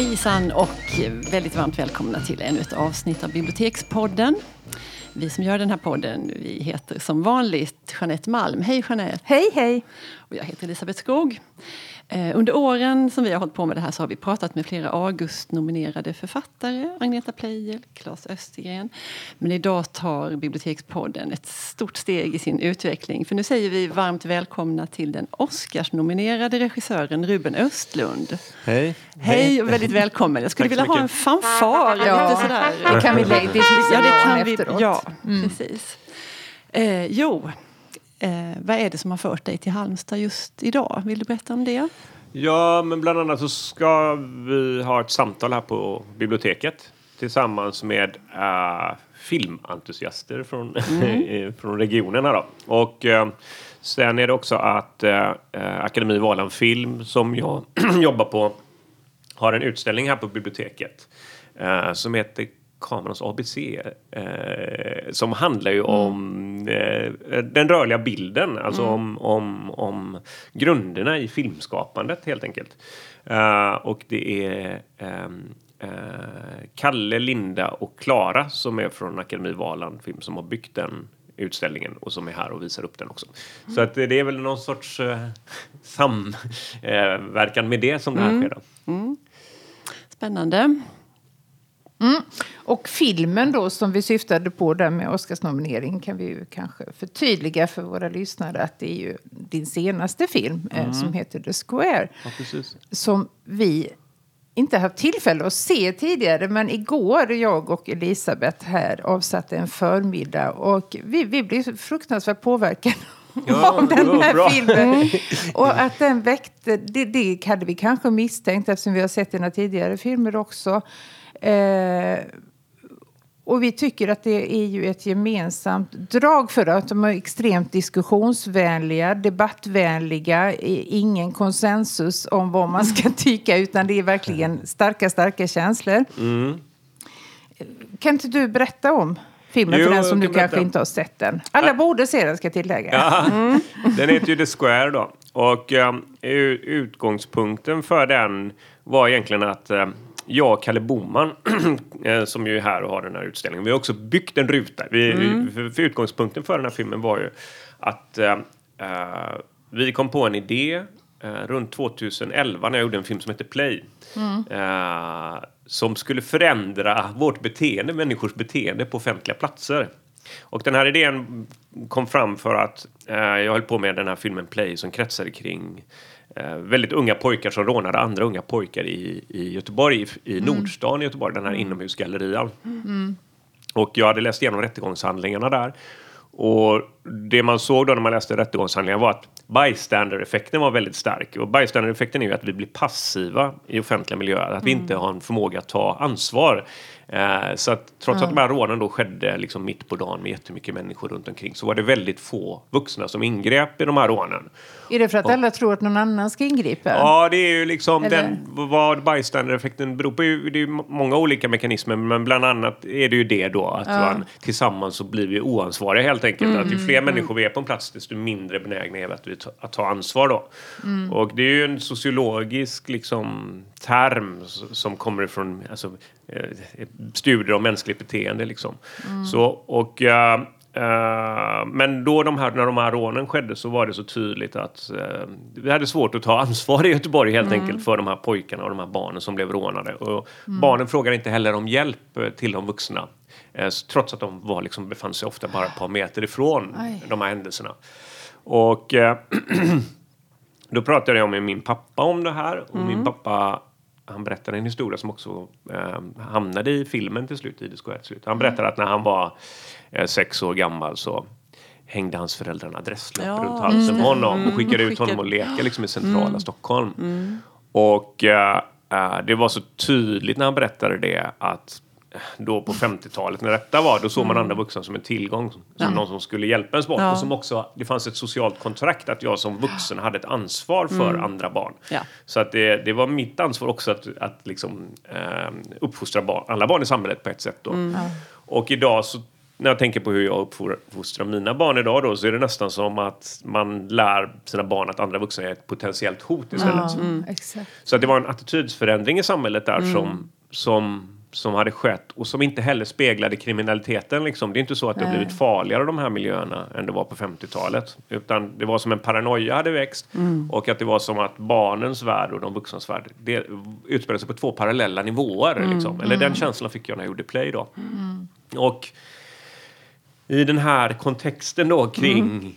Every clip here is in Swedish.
Hejsan och väldigt varmt välkomna till ännu ett avsnitt av Bibliotekspodden. Vi som gör den här podden vi heter som vanligt Jeanette Malm. Hej Jeanette! Hej hej! Och jag heter Elisabeth Skog. Eh, under åren som vi har hållit på med det här så har vi pratat med flera August-nominerade författare. Agneta Pleijel, Claes Östergren. Men idag tar Bibliotekspodden ett stort steg i sin utveckling. För nu säger vi varmt välkomna till den Oscars-nominerade regissören Ruben Östlund. Hej! Hej och väldigt välkommen. Jag skulle Tack vilja ha en fanfar. Ja, lite sådär. det kan vi lägga till Ja, det kan vi. efteråt. Ja, precis. Eh, jo, eh, vad är det som har fört dig till Halmstad just idag? Vill du berätta om det? Ja, men bland annat så ska vi ha ett samtal här på biblioteket tillsammans med äh, filmentusiaster från, från regionen. Här då. Och äh, sen är det också att äh, Akademi Valand Film som jag jobbar på har en utställning här på biblioteket som heter Kamerans ABC. Eh, som handlar ju om eh, den rörliga bilden, alltså om, om, om grunderna i filmskapandet helt enkelt. Eh, och det är ehm, eh, Kalle, Linda och Klara som är från Akademi Valand Film som har byggt den utställningen och som är här och visar upp den också. Så att det är väl någon sorts eh, samverkan med det som det här sker. Då. Spännande. Och filmen då som vi syftade på där med Oscarsnominering kan vi ju kanske förtydliga för våra lyssnare att det är ju din senaste film eh, som heter The Square. Ja. Som vi inte haft tillfälle att se tidigare men igår jag och Elisabeth här avsatte en förmiddag och vi, vi blev fruktansvärt påverkade Ja, av den här bra. filmen. Och att den väckte, det, det hade vi kanske misstänkt eftersom vi har sett dina tidigare filmer också. Eh, och vi tycker att det är ju ett gemensamt drag för att de är extremt diskussionsvänliga, debattvänliga, ingen konsensus om vad man ska tycka utan det är verkligen starka, starka känslor. Kan inte du berätta om filmen Jo, för den som kan kanske berätta. inte har sett den? Alla borde se den ska jag tillägga. Ja, Den heter ju The Square då. Och um, utgångspunkten för den var egentligen att um, jag och Kalle Boman, eh, som ju är här och har den här utställningen, vi har också byggt en ruta. Vi, vi, för, för utgångspunkten för den här filmen var ju att eh, vi kom på en idé eh, runt 2011 när jag gjorde en film som heter Play. Eh, som skulle förändra vårt beteende, människors beteende på offentliga platser. Och den här idén kom fram för att eh, jag höll på med den här filmen Play som kretsade kring väldigt unga pojkar som rånade andra unga pojkar i, i Göteborg, i, i Nordstan i Göteborg, den här inomhusgallerian. Och jag hade läst igenom rättegångshandlingarna där. Och det man såg då när man läste rättegångshandlingarna var att bystander-effekten var väldigt stark. Och bystander-effekten är ju att vi blir passiva i offentliga miljöer, att vi inte har en förmåga att ta ansvar. Eh, så att trots att de här rånen då skedde liksom mitt på dagen med jättemycket människor runt omkring så var det väldigt få vuxna som ingrep i de här rånen. Är det för att alla tror att någon annan ska ingripa? Ja, det är ju liksom Eller? den, vad bystander-effekten beror på. ju- Det är ju må- många olika mekanismer, men bland annat är det ju det då att man, tillsammans så blir vi oansvariga helt enkelt. Att ju fler människor vi är på en plats, desto mindre benägna är vi att, att ta ansvar då. Och det är ju en sociologisk liksom, term som kommer ifrån alltså, eh, studier om mänskligt beteende. Liksom. Så, och, eh, eh, men då de här, när de här rånen skedde så var det så tydligt att eh, vi hade svårt att ta ansvar i Göteborg helt enkelt för de här pojkarna och de här barnen som blev rånade. Och Barnen frågade inte heller om hjälp till de vuxna. Trots att de var, liksom, befann sig ofta bara ett par meter ifrån Aj. de här händelserna. Och då pratade jag med min pappa om det här. Och min pappa han berättade en historia som också eh, hamnade i filmen till slut, i till slut. Han berättade att när han var eh, sex år gammal så hängde hans föräldrar en adresslapp Ja, runt halsen på honom och skickade ut Skickade- honom att leka liksom, i centrala Stockholm. Och eh, eh, det var så tydligt när han berättade det att då på 50-talet när detta var, då såg man andra vuxna som en tillgång. Som någon som skulle hjälpa ens barn. Ja. Och som också, det fanns ett socialt kontrakt att jag som vuxen hade ett ansvar för andra barn. Ja. Så att det, det var mitt ansvar också att, att liksom, eh, uppfostra barn, alla barn i samhället på ett sätt. Då. Och idag så när jag tänker på hur jag uppfostrar mina barn idag då, så är det nästan som att man lär sina barn att andra vuxna är ett potentiellt hot istället. Ja, mm. Så att det var en attitydsförändring i samhället där som, som, som hade skett och som inte heller speglade kriminaliteten. Liksom. Det är inte så att det har blivit farligare de här miljöerna än det var på 50-talet. Utan det var som en paranoia hade växt och att det var som att barnens värld och de vuxnas värld det utspelade sig på två parallella nivåer. Liksom. Eller den känslan fick jag när jag gjorde Play då. Och i den här kontexten då kring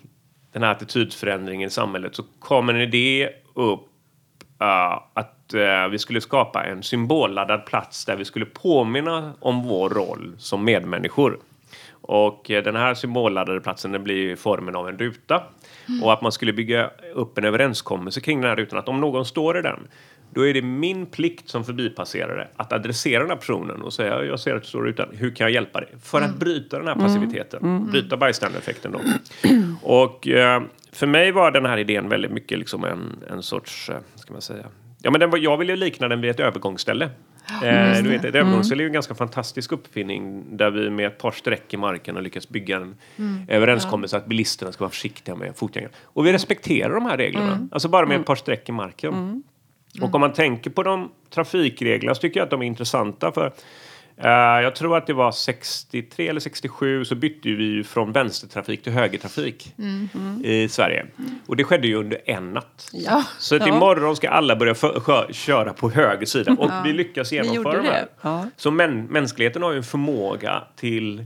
den här attitydsförändringen i samhället så kom en idé upp uh, att uh, vi skulle skapa en symbolladdad plats där vi skulle påminna om vår roll som medmänniskor. Och uh, den här symbolladdade platsen den blir i formen av en ruta. Och att man skulle bygga upp en överenskommelse kring den här rutan. Att om någon står i den, då är det min plikt som förbipasserare att adressera den här personen och säga jag ser att du står utan, hur kan jag hjälpa dig? För att bryta den här passiviteten, bryta bystander-effekten då. Och eh, för mig var den här idén väldigt mycket liksom en, en sorts, eh, ska man säga, ja men den var, jag ville likna den vid ett övergångsställe. Eh, du vet, ett övergångsställe är ju en ganska fantastisk uppfinning där vi med ett par streck i marken har lyckats bygga en överenskommelse att bilisterna ska vara försiktiga med fotgängare. Och vi respekterar de här reglerna, alltså bara med ett par streck i marken. Och om man tänker på de trafikreglerna så tycker jag att de är intressanta. för eh, jag tror att det var 63 eller 67 så bytte vi ju från vänstertrafik till högertrafik i Sverige. Och det skedde ju under en natt. Ja. Så att Ja. imorgon ska alla börja för, köra på höger sida. Och vi lyckas genomföra gjorde det. Ja. Så män, mänskligheten har ju en förmåga till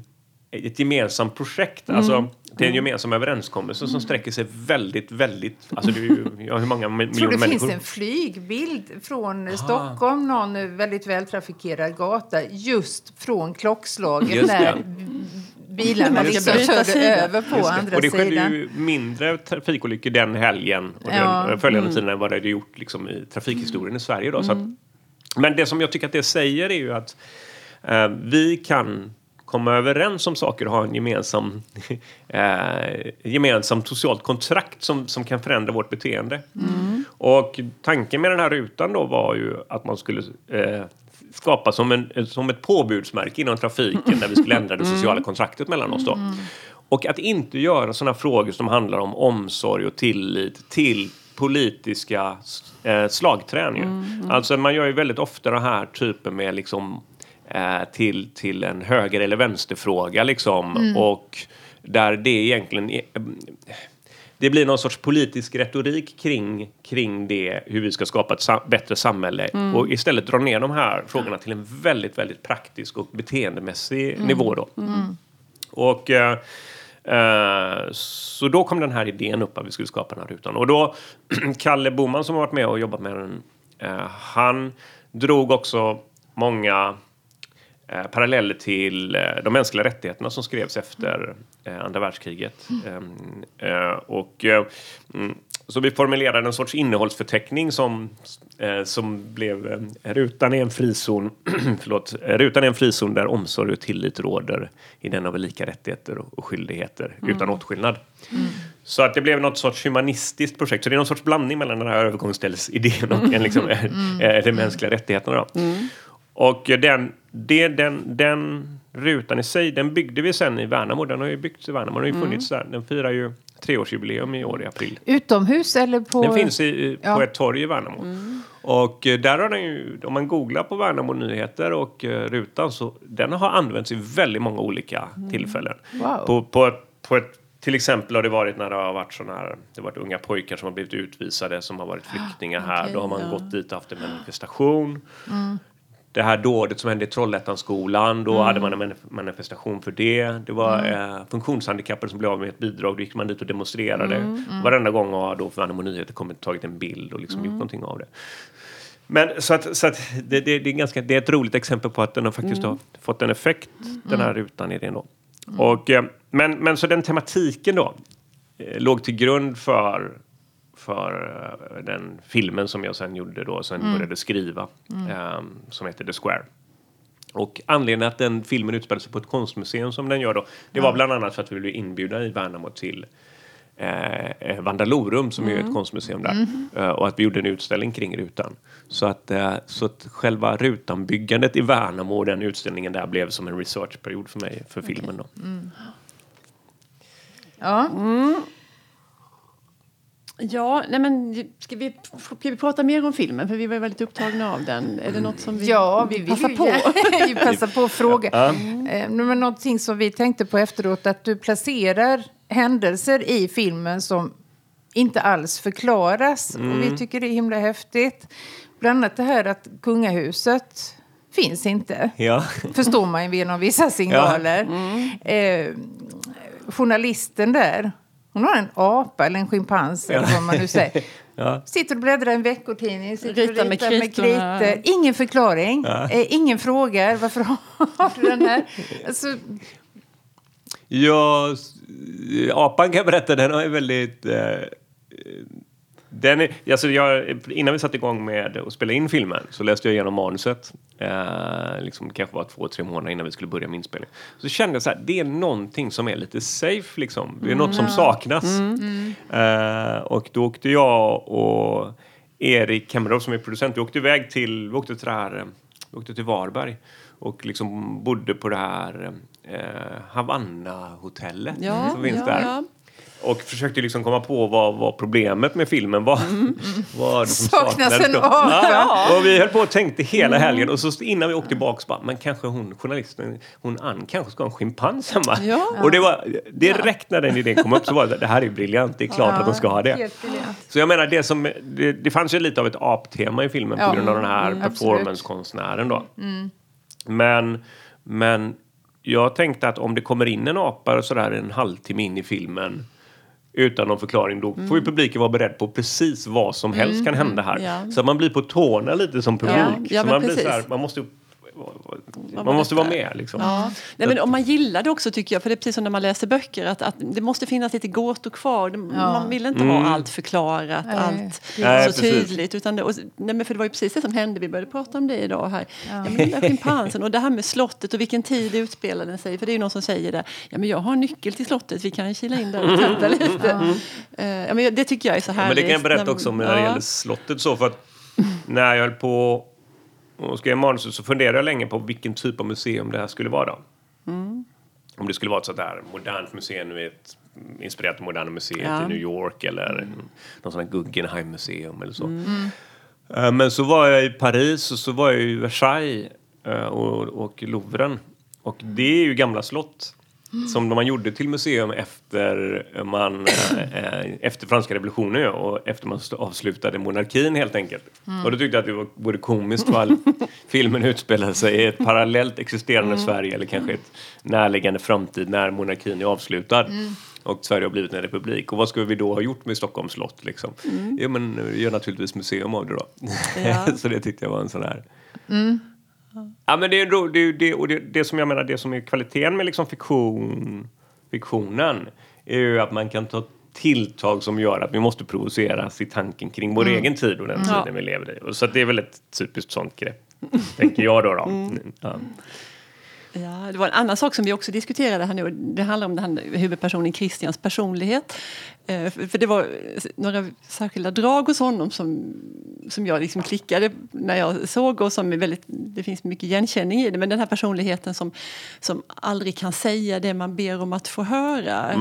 ett gemensamt projekt, alltså till en gemensam överenskommelse som sträcker sig väldigt, väldigt... Alltså det är ju, ja, hur många mi- Jag tror miljoner det finns människor? en flygbild från Stockholm, någon väldigt vältrafikerad gata, just från klockslaget Just det. när bilarna liksom det. Körde över på Just det. andra och det skedde sidan. ju mindre trafikolyckor den helgen och Ja. den följande tiden än vad det hade gjort liksom, i trafikhistorien i Sverige. Då. Att, men det som jag tycker att det säger är ju att eh, vi kan komma överens om saker och ha en gemensam, eh, gemensamt socialt kontrakt som, som kan förändra vårt beteende. Och tanken med den här rutan då var ju att man skulle eh, skapa som, en, som ett påbudsmärke inom trafiken där vi skulle ändra det sociala kontraktet mellan oss. Då. Och att inte göra sådana frågor som handlar om omsorg och tillit till politiska eh, slagträn. Ju. Alltså man gör ju väldigt ofta den här typen med liksom eh, till, till en höger eller vänsterfråga liksom. Och där det egentligen är, det blir någon sorts politisk retorik kring, kring det, hur vi ska skapa ett sa bättre samhälle och istället dra ner de här frågorna till en väldigt, väldigt praktisk och beteendemässig nivå. Då. Och, eh, eh, så då kom den här idén upp att vi skulle skapa den här rutan. Och då, Kalle Boman som har varit med och jobbat med den, eh, han drog också många eh, paralleller till eh, de mänskliga rättigheterna som skrevs efter eh, andra världskriget. Ehm, eh, och, eh, mm, så vi formulerade en sorts innehållsförteckning som, eh, som blev rutan är en frizon, förlåt, rutan är en frizon där omsorg och tillit råder i den av lika rättigheter och, skyldigheter utan åtskillnad. Så att det blev något sorts humanistiskt projekt. Så det är någon sorts blandning mellan den här övergångsställsidén och en, liksom, eh, de mänskliga rättigheterna. Då. Och den, det, den, den rutan i sig, den byggde vi sen i Värnamo. Den har ju byggts i Värnamo. Den har ju funnits där. Den firar ju treårsjubileum i år i april. Utomhus eller på... Den finns i, i- på Ja. ett torg i Värnamo. Och eh, där har den ju, om man googlar på Värnamo Nyheter och eh, rutan så den har använts i väldigt många olika tillfällen. Wow. På, på, på ett, till exempel har det varit när det har varit såna här, det har varit unga pojkar som har blivit utvisade som har varit flyktingar här. okej, Då har man ja. gått dit och haft en manifestation. Det här dådet som hände i Trollhättanskolan, då hade man en manif- manifestation för det. Det var eh, funktionshandikappade som blev av med ett bidrag, då gick man dit och demonstrerade. Varenda gång har då Värnamo Nyheter kommit tagit en bild och liksom gjort någonting av det. Men så att, så att det, det, det, är ganska, det är ett roligt exempel på att den har faktiskt har fått en effekt, den här rutan i det då. Och, eh, men, men så den tematiken då eh, låg till grund för, för eh, den filmen som jag sen gjorde då, sen började skriva, eh, som heter The Square. Och anledningen att den filmen utspelade sig på ett konstmuseum som den gör då, det var bland annat för att vi blev inbjudna i Värnamo till eh, Vandalorum som är ett konstmuseum där. Eh, och att vi gjorde en utställning kring rutan. Så att, eh, så att själva rutanbyggandet i Värnamo och den utställningen där blev som en researchperiod för mig för filmen. Då. Ja. Ja, nej men ska vi, ska vi prata mer om filmen? För vi var väldigt upptagna av den. Är det något som vi Ja, vi vill passar på? vi passar på att fråga. Eh, Men någonting som vi tänkte på efteråt, att du placerar händelser i filmen som inte alls förklaras. Och Mm. vi tycker det är himla häftigt. Bland annat det här att kungahuset finns inte. Ja. Förstår man genom vissa signaler. Eh, journalisten där, hon har en apa eller en schimpans eller vad man nu säger. Ja. Sitter och bläddrar i en veckotidning, sitter och Ritar med ritar med kritor. Ingen förklaring, eh, ingen frågar varför har du den här? Alltså, Ja, apan kan jag berätta, den är väldigt... Eh, den är, alltså jag, innan vi satte igång med att spela in filmen så läste jag igenom manuset. Eh, liksom, kanske var två, tre månader innan vi skulle börja med inspelning. Så kände jag så här, det är någonting som är lite safe liksom. Det är något som saknas. Eh, och då åkte jag och Erik Kemmerov som är producent, vi åkte iväg till, vi åkte till här, vi åkte till Varberg och liksom bodde på det här eh, Havanna-hotellet Ja, som finns ja, där. Ja. Och försökte liksom komma på vad, vad problemet med filmen var. vad det som Saknas en. Ja. Och vi höll på och tänkte hela helgen och så innan vi åkte tillbaka bara, men kanske hon, journalisten, hon Ann kanske ska ha en schimpans hemma. Ja. Och det var direkt när den idén kom upp så var det, det här är briljant, det är klart att de ska ha det. Så jag menar, det, som, det, det fanns ju lite av ett aptema i filmen Ja, på grund av den här mm, performancekonstnären då. Men, men jag tänkte att om det kommer in en apa sådär en halvtimme in i filmen utan någon förklaring, då får ju publiken vara beredd på precis vad som helst kan hända här. Ja. Så man blir på tårna lite som publik. ja, så men man, blir så här, man måste man måste vara med liksom. Ja. Nej, men om man gillar det också tycker jag, för det är precis som när man läser böcker, att, att det måste finnas lite gåtor kvar. Det- Man vill inte ha allt förklarat, Nej. allt Nej, så precis. tydligt. Utan det, och, nej, men för det var ju precis det som hände, vi började prata om det idag här. Ja. men den där schimpansen och det här med slottet och vilken tid utspelar den sig. För det är ju någon som säger det, ja men jag har nyckel till slottet, vi kan kila in där och titta lite. Eh, ja, men det tycker jag är så Ja, men härligt. det kan jag berätta också om när ja. det gäller slottet så för att när jag höll på och skrev manuset så funderade jag länge på vilken typ av museum det här skulle vara. Då. Mm. Om det skulle vara ett sånt där modernt museum, vet, inspirerat av Moderna Museet Ja. i New York eller en- någon sån här Guggenheim-museum eller så. Mm. Eh, Men så var jag i Paris och så var jag i Versailles eh, och, och Louvren. Och det är ju gamla slott som man gjorde till museum efter, man, eh, eh, efter franska revolutionen ja, och efter man avslutade monarkin helt enkelt. Och då tyckte jag att det var både komiskt fall filmen utspelade sig i ett parallellt existerande Sverige eller kanske ett närliggande framtid när monarkin är avslutad. Och Sverige har blivit en republik. Och vad skulle vi då ha gjort med Stockholms slott? Liksom? Jo, men vi gör naturligtvis museum av det då. Ja. så det tyckte jag var en sån här... Ja, men det, är, det, det, och det, det som jag menar, det som är kvaliteten med liksom fiktion, fiktionen är ju att man kan ta tilltag som gör att vi måste provoceras i tanken kring vår egen tid och den tiden Ja. vi lever i. Så det är väl ett typiskt sånt grepp, tänker jag då. då. Ja. Ja, det var en annan sak som vi också diskuterade här nu. Det handlar om den här huvudpersonen Christians personlighet. Eh, för det var några särskilda drag hos honom som, som jag liksom klickade när jag såg och som är väldigt, det finns mycket igenkänning i det. Men den här personligheten som, som aldrig kan säga det man ber om att få höra.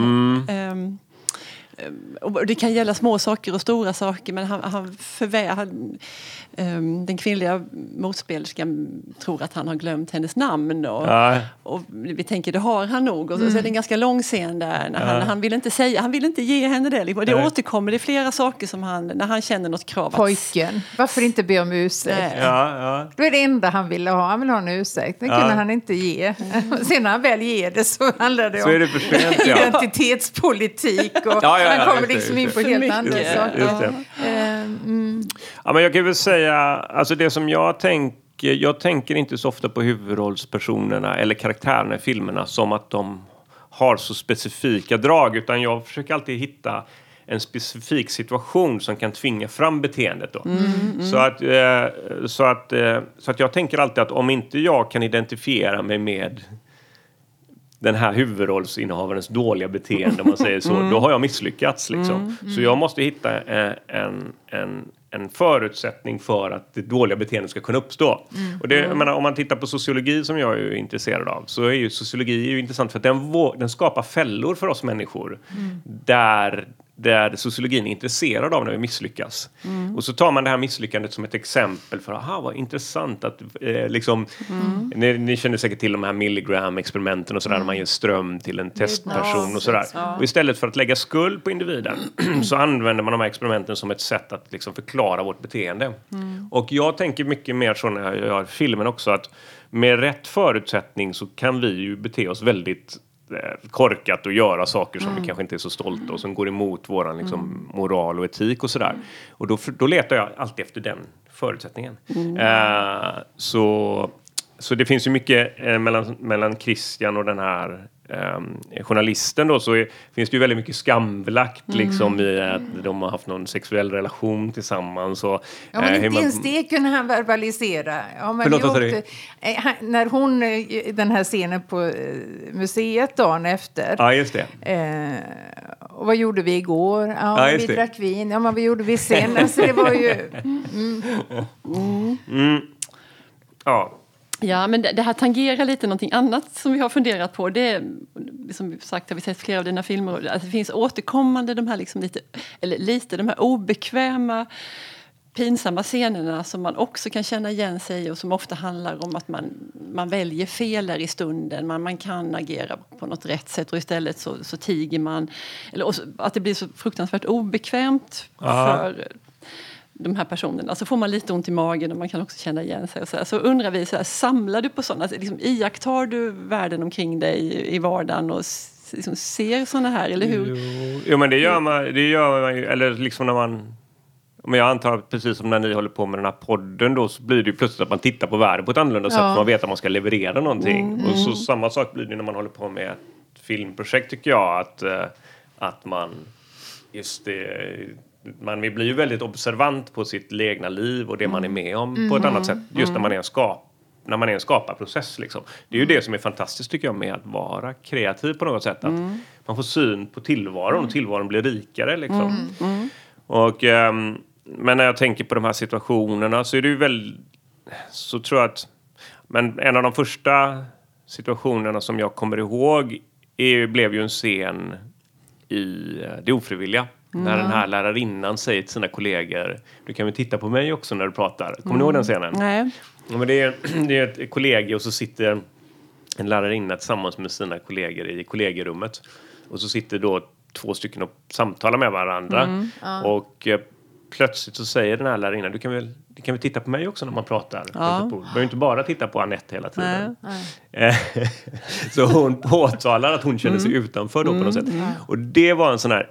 Ehm, och det kan gälla små saker och stora saker men han, han förvä- han, ehm, den kvinnliga motspelerskan tror att han har glömt hennes namn. Och, Ja. och vi tänker det har han nog. Och så, så är det en ganska lång scen där när han, han vill inte säga, han vill inte ge henne det. liksom. Det Nej. återkommer, det är flera saker som han, när han känner något krav. att- Pojken, varför inte be om ursäkt? Ja, ja. Det var det enda han ville ha. Han ville ha en ursäkt. Den kunde han inte ge. Sen när han väl ger det så handlar det Så om är det sent, ja. identitetspolitik och Ja, han kommer liksom in på helt andra saker. Just det. Eh, mm. Ja, men jag kan väl säga, alltså det som jag tänker, jag tänker inte så ofta på huvudrollspersonerna eller karaktärerna i filmerna som att de har så specifika drag, utan jag försöker alltid hitta en specifik situation som kan tvinga fram beteendet. Då. Så, att, eh, så, att, eh, så att jag tänker alltid att om inte jag kan identifiera mig med den här huvudrollsinnehavarens dåliga beteende, om man säger så, då har jag misslyckats. Liksom. Så jag måste hitta eh, en, en, en förutsättning för att det dåliga beteendet ska kunna uppstå. Och det, jag menar, om man tittar på sociologi som jag är intresserad av så är ju sociologi är ju intressant för att den, den skapar fällor för oss människor där där sociologin är intresserad av när vi misslyckas. Och så tar man det här misslyckandet som ett exempel för aha vad intressant att eh, liksom, ni, ni känner säkert till de här milligram-experimenten och sådär, när man ger ström till en testperson och sådär. Och istället för att lägga skuld på individen så använder man de här experimenten som ett sätt att liksom förklara vårt beteende. Och jag tänker mycket mer så när jag gör filmen också att med rätt förutsättning så kan vi ju bete oss väldigt korkat och göra saker som vi kanske inte är så stolta och som går emot våran liksom, moral och etik och sådär. Och då, då letar jag alltid efter den förutsättningen. Eh, så, så det finns ju mycket eh, mellan, mellan Christian och den här eh, journalisten då så är, finns det ju väldigt mycket skambelagt liksom i att de har haft någon sexuell relation tillsammans. Och, Ja, men eh, inte man- ens det kunde han verbalisera. Ja, men Förlåt, åkte- eh, han- När hon, eh, den här scenen på eh, museet dagen efter. Ja, just det. Eh, och vad gjorde vi igår? Ja, Ja, vi det. drack vin. Ja, men vad gjorde vi sen? Alltså, det var ju... Ja, Ja, men det, det här tangerar lite någonting annat som vi har funderat på. Det är, som sagt har vi sett flera av dina filmer. Att det finns återkommande de här liksom lite, eller lite de här obekväma pinsamma scenerna som man också kan känna igen sig i och som ofta handlar om att man, man väljer fel i stunden. Man, man kan agera på något rätt sätt och istället så, så tiger man. Eller, så, att det blir så fruktansvärt obekvämt för de här personerna. Så får man lite ont i magen och man kan också känna igen sig. Och så, här. så undrar vi, så här, samlar du på sådana? Alltså, liksom, iakttar du världen omkring dig i, vardagen och liksom, ser sådana här? Eller hur? Jo, jo men det gör man, det gör man ju, eller liksom när man... Men jag antar att precis som när ni håller på med den här podden då så blir det ju plötsligt att man tittar på världen på ett annorlunda sätt Ja. för man vet att man ska leverera någonting. Och så samma sak blir det när man håller på med ett filmprojekt tycker jag att, eh, att man just det man blir ju väldigt observant på sitt egna liv och det man är med om på ett annat sätt just när man är en skap när man är en skaparprocess. Liksom. Det är ju det som är fantastiskt tycker jag med att vara kreativ på något sätt. Att Man får syn på tillvaron och tillvaron blir rikare. Liksom. Och, ehm, men när jag tänker på de här situationerna så är det ju väl så tror jag att men en av de första situationerna som jag kommer ihåg är, blev ju en scen i eh, Det ofrivilliga. När den här lärarinnan säger till sina kollegor Du kan väl titta på mig också när du pratar. Kommer ni ihåg den scenen? Nej. Ja, men det, är, det är ett kollegie och så sitter en lärarinna tillsammans med sina kollegor i kollegierummet. Och så sitter då två stycken och samtalar med varandra. Och eh, plötsligt så säger den här lärarinnan, du kan väl, du kan väl titta på mig också när man pratar? Ja. Du behöver inte bara titta på Anette hela tiden. Eh, så hon påtalar att hon känner sig utanför då på något sätt. Och det var en sån här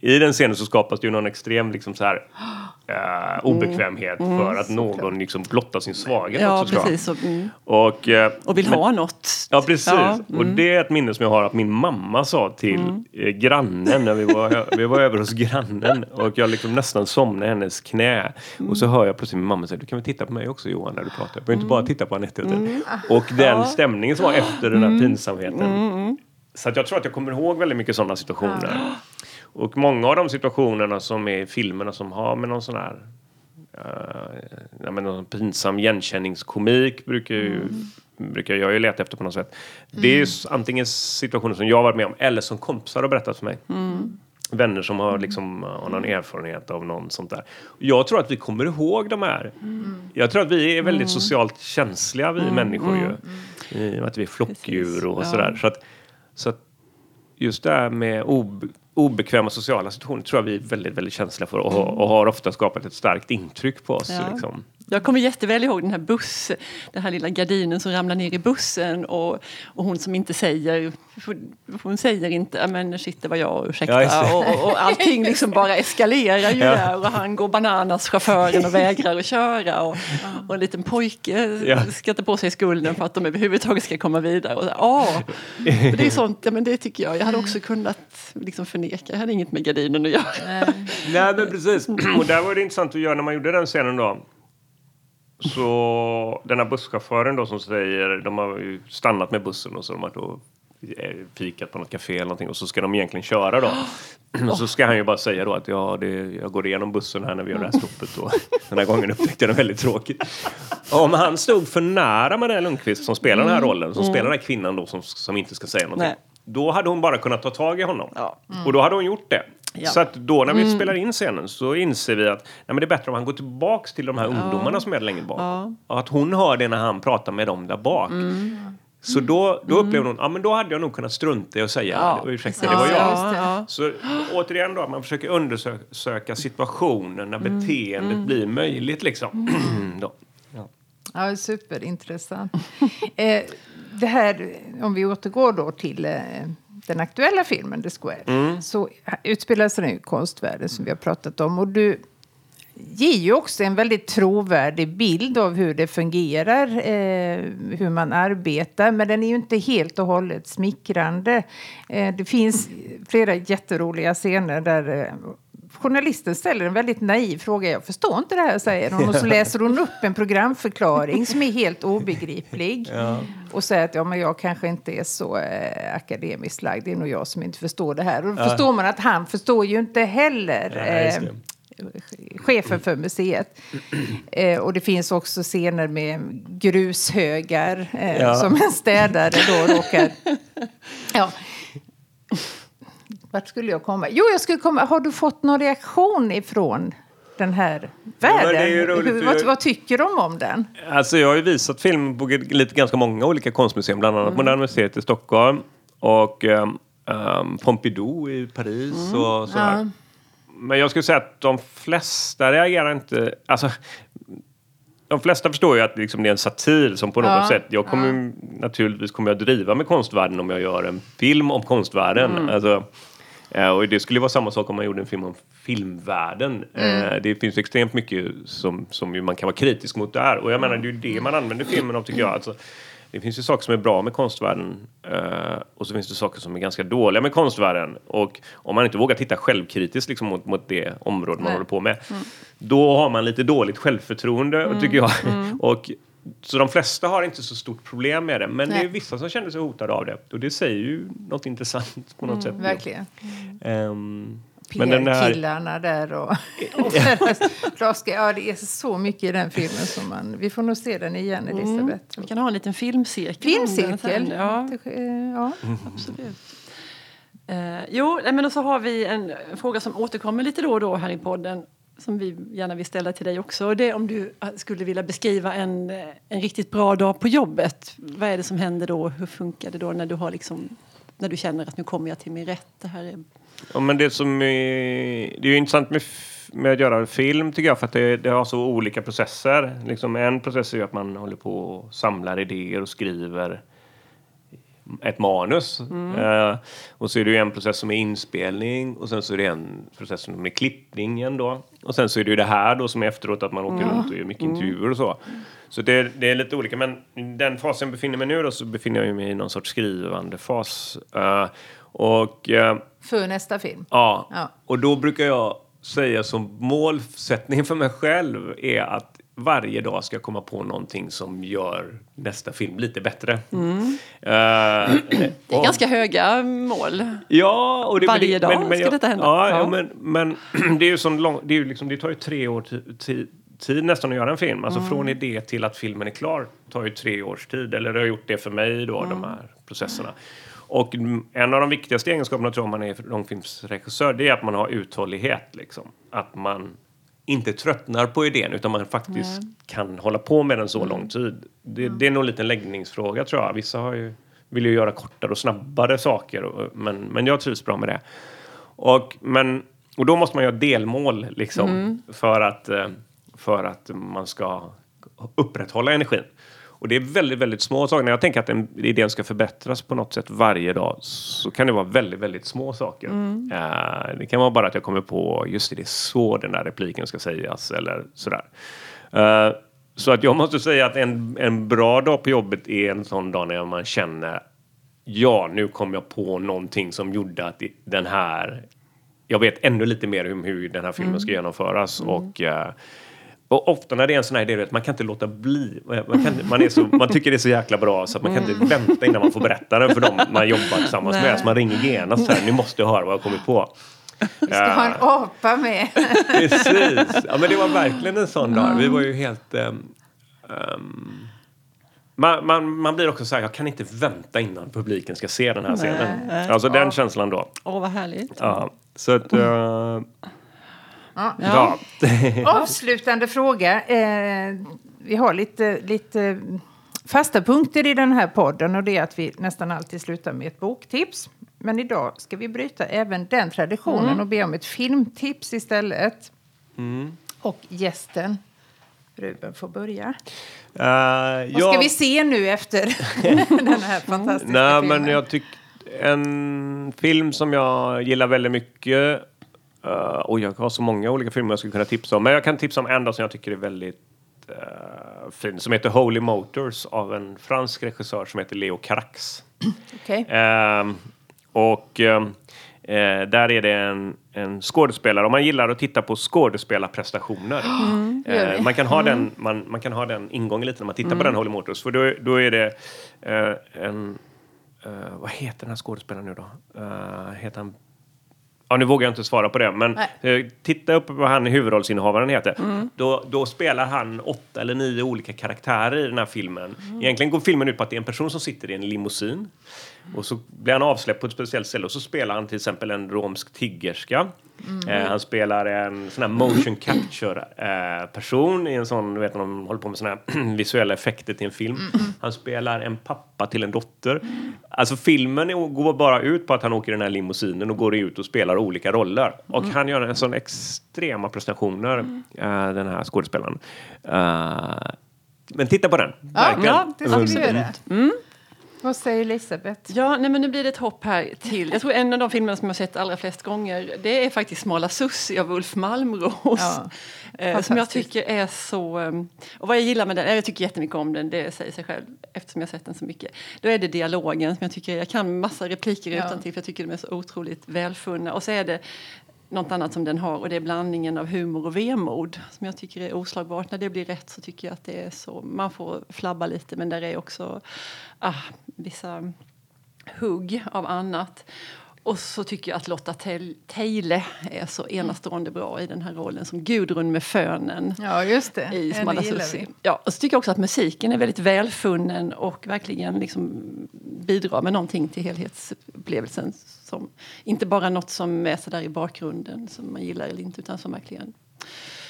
i den scenen så skapas det ju någon extrem liksom så här, eh, obekvämhet för att någon liksom blottar sin svaghet Ja, också, precis. Och, mm. Och, eh, och vill men- ha något. Ja, precis. Ja, mm. Och det är ett minne som jag har att min mamma sa till eh, grannen när vi var, vi var över hos grannen och jag liksom nästan somnade i hennes knä. Och så hör jag plötsligt min mamma säga, du kan väl titta på mig också Johan när du pratar. Du behöver inte bara titta på Anette. Och den stämningen som var efter den här pinsamheten. Så att jag tror att jag kommer ihåg väldigt mycket sådana situationer. Och många av de situationerna som är i filmerna som har med någon sån här uh, ja, men någon pinsam igenkänningskomik brukar, ju, brukar jag ju leta efter på något sätt. Det är ju s- antingen situationer som jag varit med om eller som kompisar har berättat för mig. Vänner som har, liksom, uh, har någon erfarenhet av någon sånt där. Jag tror att vi kommer ihåg de här. Jag tror att vi är väldigt socialt känsliga vi människor ju. I och med att vi är flockdjur och sådär. Så att, så att just det här med ob obekväma sociala situationer tror jag vi är väldigt, väldigt känsliga för och, har- och har ofta skapat ett starkt intryck på oss. Ja. Liksom. Jag kommer jätteväl ihåg den här buss, den här lilla gardinen som ramlar ner i bussen och, och hon som inte säger, hon säger inte "Ja, men shit det var jag, ursäkta. Ja, och, och, och allting liksom bara eskalerar ju Ja. där och han går bananas, chauffören och vägrar att köra och, och en liten pojke Ja. ska ta på sig skulden för att de överhuvudtaget ska komma vidare. Och och det är sånt, ja, men det tycker jag, jag hade också kunnat liksom förneka, jag hade inget med gardinen att göra. Nej men precis. Och där var det intressant att göra när man gjorde den scenen då. Så den här busschauffören då som säger, de har ju stannat med bussen och så de har då eh, fikat på något café eller någonting och så ska de egentligen köra då. Och så ska han ju bara säga då att ja, det, jag går igenom bussen här när vi gör det här stoppet och den här gången upptäckte jag det väldigt tråkigt. Om han stod för nära Maria Lundqvist som spelar den här rollen, som spelar den här kvinnan då som, som inte ska säga någonting. Nej. Då hade hon bara kunnat ta tag i honom. Ja. Och då hade hon gjort det. Ja. Så att då när vi spelar in scenen så inser vi att nej, men det är bättre om han går tillbaks till de här ungdomarna som är längre bak. Ja. Och att hon hör det när han pratar med dem där bak. Så då, då upplever hon, ja men då hade jag nog kunnat strunta i att säga, Ja. ja. ursäkta det var Ja, jag. ja, ja. Så återigen då, man försöker undersöka situationen när beteendet blir möjligt liksom. då. Ja, superintressant. eh, det här, om vi återgår då till eh, den aktuella filmen The Square så utspelar sig den i konstvärlden som vi har pratat om. Och du ger ju också en väldigt trovärdig bild av hur det fungerar, eh, hur man arbetar. Men den är ju inte helt och hållet smickrande. Eh, det finns flera jätteroliga scener där eh, journalisten ställer en väldigt naiv fråga. Jag förstår inte det här, säger hon. Och så läser hon upp en programförklaring som är helt obegriplig. Och säger att ja, men jag kanske inte är så eh, akademiskt lagd. Det är nog jag som inte förstår det här. Och då förstår man att han förstår ju inte heller. Eh, chefen för museet. Eh, och det finns också scener med grushögar eh, Ja. som en städare då råkar... Ja. Vart skulle jag komma? Jo, jag skulle komma... Har du fått någon reaktion ifrån den här världen? roligt, Hur, vad, vad tycker de om den? Alltså jag har ju visat film på lite ganska många olika konstmuseer, bland annat Moderna Museet i Stockholm och um, Pompidou i Paris och sådär. Men jag skulle säga att de flesta reagerar inte... Alltså, de flesta förstår ju att liksom det är en satir som på något Ja, sätt... Jag kommer ju- naturligtvis kommer jag driva med konstvärlden om jag gör en film om konstvärlden. Alltså, eh, och det skulle vara samma sak om man gjorde en film om filmvärlden. Eh, Det finns extremt mycket som, som man kan vara kritisk mot där. Och jag menar, det är ju det man använder filmen av tycker jag. Alltså, det finns ju saker som är bra med konstvärlden eh, och så finns det saker som är ganska dåliga med konstvärlden. Och om man inte vågar titta självkritiskt liksom, mot, mot det område man Nej. håller på med, då har man lite dåligt självförtroende, tycker jag. och, så de flesta har inte så stort problem med det, men det är Nej. vissa som känner sig hotade av det. Och det säger ju något intressant på något sätt. Verkligen. Ehm, men den här, PR-killarna där och, och deras. Ja, det är så mycket i den filmen som man... Vi får nog se den igen, Elisabeth. Vi kan ha en liten filmcirkel. Filmcirkel. Ja, Det- eh, ja. absolut. Eh, jo, nej, men och så har vi en fråga som återkommer lite då och då här i podden som vi gärna vill ställa till dig också. Och det är om du skulle vilja beskriva en, en riktigt bra dag på jobbet. Vad är det som händer då? Hur funkar det då när du, har liksom, när du känner att nu kommer jag till min rätt? Det här är... Ja, men det som är, det är ju intressant med, med att göra film tycker jag för att det, det har så olika processer. Liksom en process är ju att man håller på och samlar idéer och skriver ett manus. Eh, och så är det ju en process som är inspelning och sen så är det en process som är klippningen då. Och sen så är det ju det här då som är efteråt att man åker runt och gör mycket intervjuer och så. Så det, det är lite olika men i den fasen jag befinner mig nu då så befinner jag mig i någon sorts skrivande fas. Eh, och eh, För nästa film. Ja. Ja. och då brukar jag säga som målsättning för mig själv är att varje dag ska jag komma på någonting som gör nästa film lite bättre. Eh, Det är och- ganska höga mål. Ja, och det, Varje men dag men, men, ska jag- detta hända. Ja, ja. Ja. men, men det är ju sån lång, det, är liksom, det tar ju tre år ti- ti- tid nästan att göra en film. Alltså Mm. från idé till att filmen är klar tar ju tre års tid. Eller det har gjort det för mig då, Mm. de här processerna. Och mm, en av de viktigaste egenskaperna tror jag man är långfilmsregissör, det är att man har uthållighet. Liksom. Att man inte tröttnar på idén utan man faktiskt kan hålla på med den så Mm. lång tid. Det, det är nog lite en läggningsfråga tror jag. Vissa har ju, vill ju göra kortare och snabbare saker och, men, men jag trivs bra med det. Och, men, och då måste man göra delmål liksom, Mm. för, att, eh, för att man ska upprätthålla energin. Och det är väldigt, väldigt små saker. När jag tänker att en idén ska förbättras på något sätt varje dag så kan det vara väldigt, väldigt små saker. Eh, det kan vara bara att jag kommer på, just det, det är så den där repliken ska sägas eller sådär. Eh, så att jag måste säga att en, en bra dag på jobbet är en sån dag när man känner ja, nu kom jag på någonting som gjorde att den här... Jag vet ännu lite mer om hur den här filmen ska genomföras och, eh, och ofta när det är en sån här idé, vet, man kan inte låta bli. Man, kan, man, är så, man tycker det är så jäkla bra så att man kan inte vänta innan man får berätta den för dem man jobbar tillsammans Nej. med. Så man ringer genast så här, ni måste höra vad jag kommit på. Vi ska ha en apa med. Precis. Ja, men det var verkligen en sån dag. Vi var ju helt... ehm, ehm, man, man, man blir också så här, jag kan inte vänta innan publiken ska se den här scenen. Alltså den känslan då. Åh, vad härligt. Ja, så att... eh, Ja. ja. Avslutande fråga. Eh, vi har lite, lite fasta punkter i den här podden och det är att vi nästan alltid slutar med ett boktips. Men idag ska vi bryta även den traditionen och be om ett filmtips istället. Och gästen, Ruben, får börja. Eh, Vad ska vi se nu efter den här fantastiska Nej, filmen? men jag tycker en film som jag gillar väldigt mycket. Uh, och jag har så många olika filmer jag skulle kunna tipsa om. Men jag kan tipsa om en då som jag tycker är väldigt uh, fin. Som heter Holy Motors av en fransk regissör som heter Leo Carax. Okej. Ehm, och eh, där är det en, en skådespelare. Om man gillar att titta på skådespelarprestationer. Eh, man, kan ha den, man, man kan ha den ingången lite när man tittar på den Holy Motors. För då, då är det en... vad heter den här skådespelaren nu då? Uh, heter han Ja, nu vågar jag inte svara på det, men eh, titta upp vad han huvudrollsinnehavaren heter. Då, då spelar han åtta eller nio olika karaktärer i den här filmen. Egentligen går filmen ut på att det är en person som sitter i en limousin. Och så blir han avsläppt på ett speciellt ställe och så spelar han till exempel en romsk tiggerska. Eh, han spelar en sån här motion capture eh, person i en sån, du vet när de håller på med såna här visuella effekter till en film. Han spelar en pappa till en dotter. Alltså filmen går bara ut på att han åker i den här limousinen och går ut och spelar olika roller. Och han gör en sån extrema prestationer, eh, den här skådespelaren. Eh, men titta på den. Verkligen. Ja, det ska vi Mm. göra. Vad säger Elisabeth? Ja, nej, men nu blir det ett hopp här till. Jag tror en av de filmerna som jag sett allra flest gånger det är faktiskt Smala Sussi av Ulf Malmros. Ja, eh, som jag tycker är så... eh, Och vad jag gillar med den, jag tycker jättemycket om den, det säger sig själv eftersom jag sett den så mycket. Då är det dialogen som jag tycker, jag kan massa repliker Ja. utantill för jag tycker de är så otroligt välfunna. Och så är det något annat som den har och det är blandningen av humor och vemod som jag tycker är oslagbart. När det blir rätt så tycker jag att det är så, man får flabba lite men där är också ah, vissa hugg av annat. Och så tycker jag att Lotta Teile är så enastående bra i den här rollen som Gudrun med fönen Ja, just det. i Smala Sussi. Ja, och så tycker jag också att musiken är väldigt välfunnen och verkligen liksom bidrar med någonting till helhetsupplevelsen. Som, inte bara något som är sådär i bakgrunden som man gillar eller inte utan som verkligen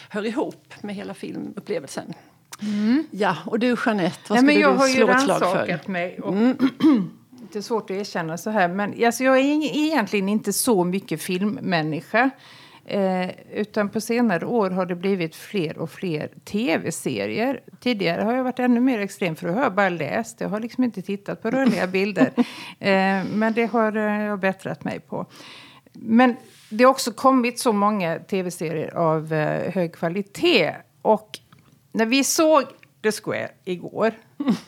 hör ihop med hela filmupplevelsen. Ja, och du Jeanette, vad Nej, skulle du slå ett slag för? mig. Och det är svårt att erkänna så här. Men alltså, jag är egentligen inte så mycket filmmänniska. Eh, utan på senare år har det blivit fler och fler tv-serier. Tidigare har jag varit ännu mer extrem för då har jag bara läst. Jag har liksom inte tittat på rörliga bilder. Eh, men det har eh, jag bättrat mig på. Men det har också kommit så många tv-serier av eh, hög kvalitet. Och när vi såg The Square igår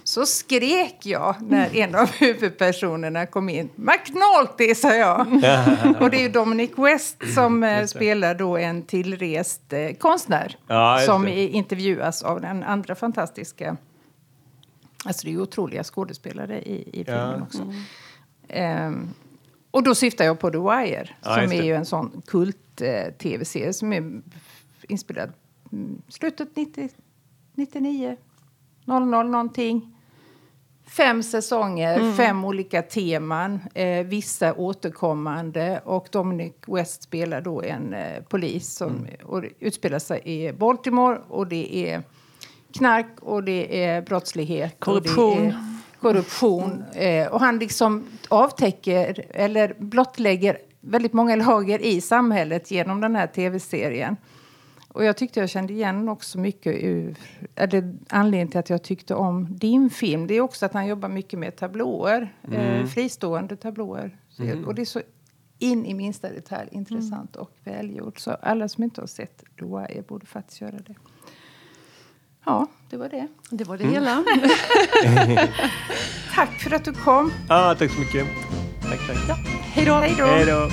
så skrek jag när en av huvudpersonerna kom in. McNulty, sa jag! och det är ju Dominic West som eh, spelar då en tillrest eh, konstnär Ja, som intervjuas av den andra fantastiska... Alltså det är ju otroliga skådespelare i, i filmen Ja. också. Ehm, och då syftar jag på The Wire, Ja, som är ju en sån kult-tv-serie som är inspelad mm, slutet 90, 99, 00 någonting. Fem säsonger, fem olika teman, eh, vissa återkommande. Och Dominic West spelar då en eh, polis som och det utspelar sig i Baltimore. Och det är knark och det är brottslighet. Korruption. Och det är korruption. Eh, och han liksom avtäcker, eller blottlägger väldigt många lager i samhället genom den här tv-serien. Och jag tyckte jag kände igen också mycket ur, eller anledningen till att jag tyckte om din film, det är också att han jobbar mycket med tablåer, eh, fristående tablåer. Så, Och det är så in i minsta detalj intressant och välgjort. Så alla som inte har sett Wire borde faktiskt göra det. Ja, det var det. Det var det hela. Tack för att du kom. Ah, tack så mycket. Tack, tack. Då! Hej då! Hej då.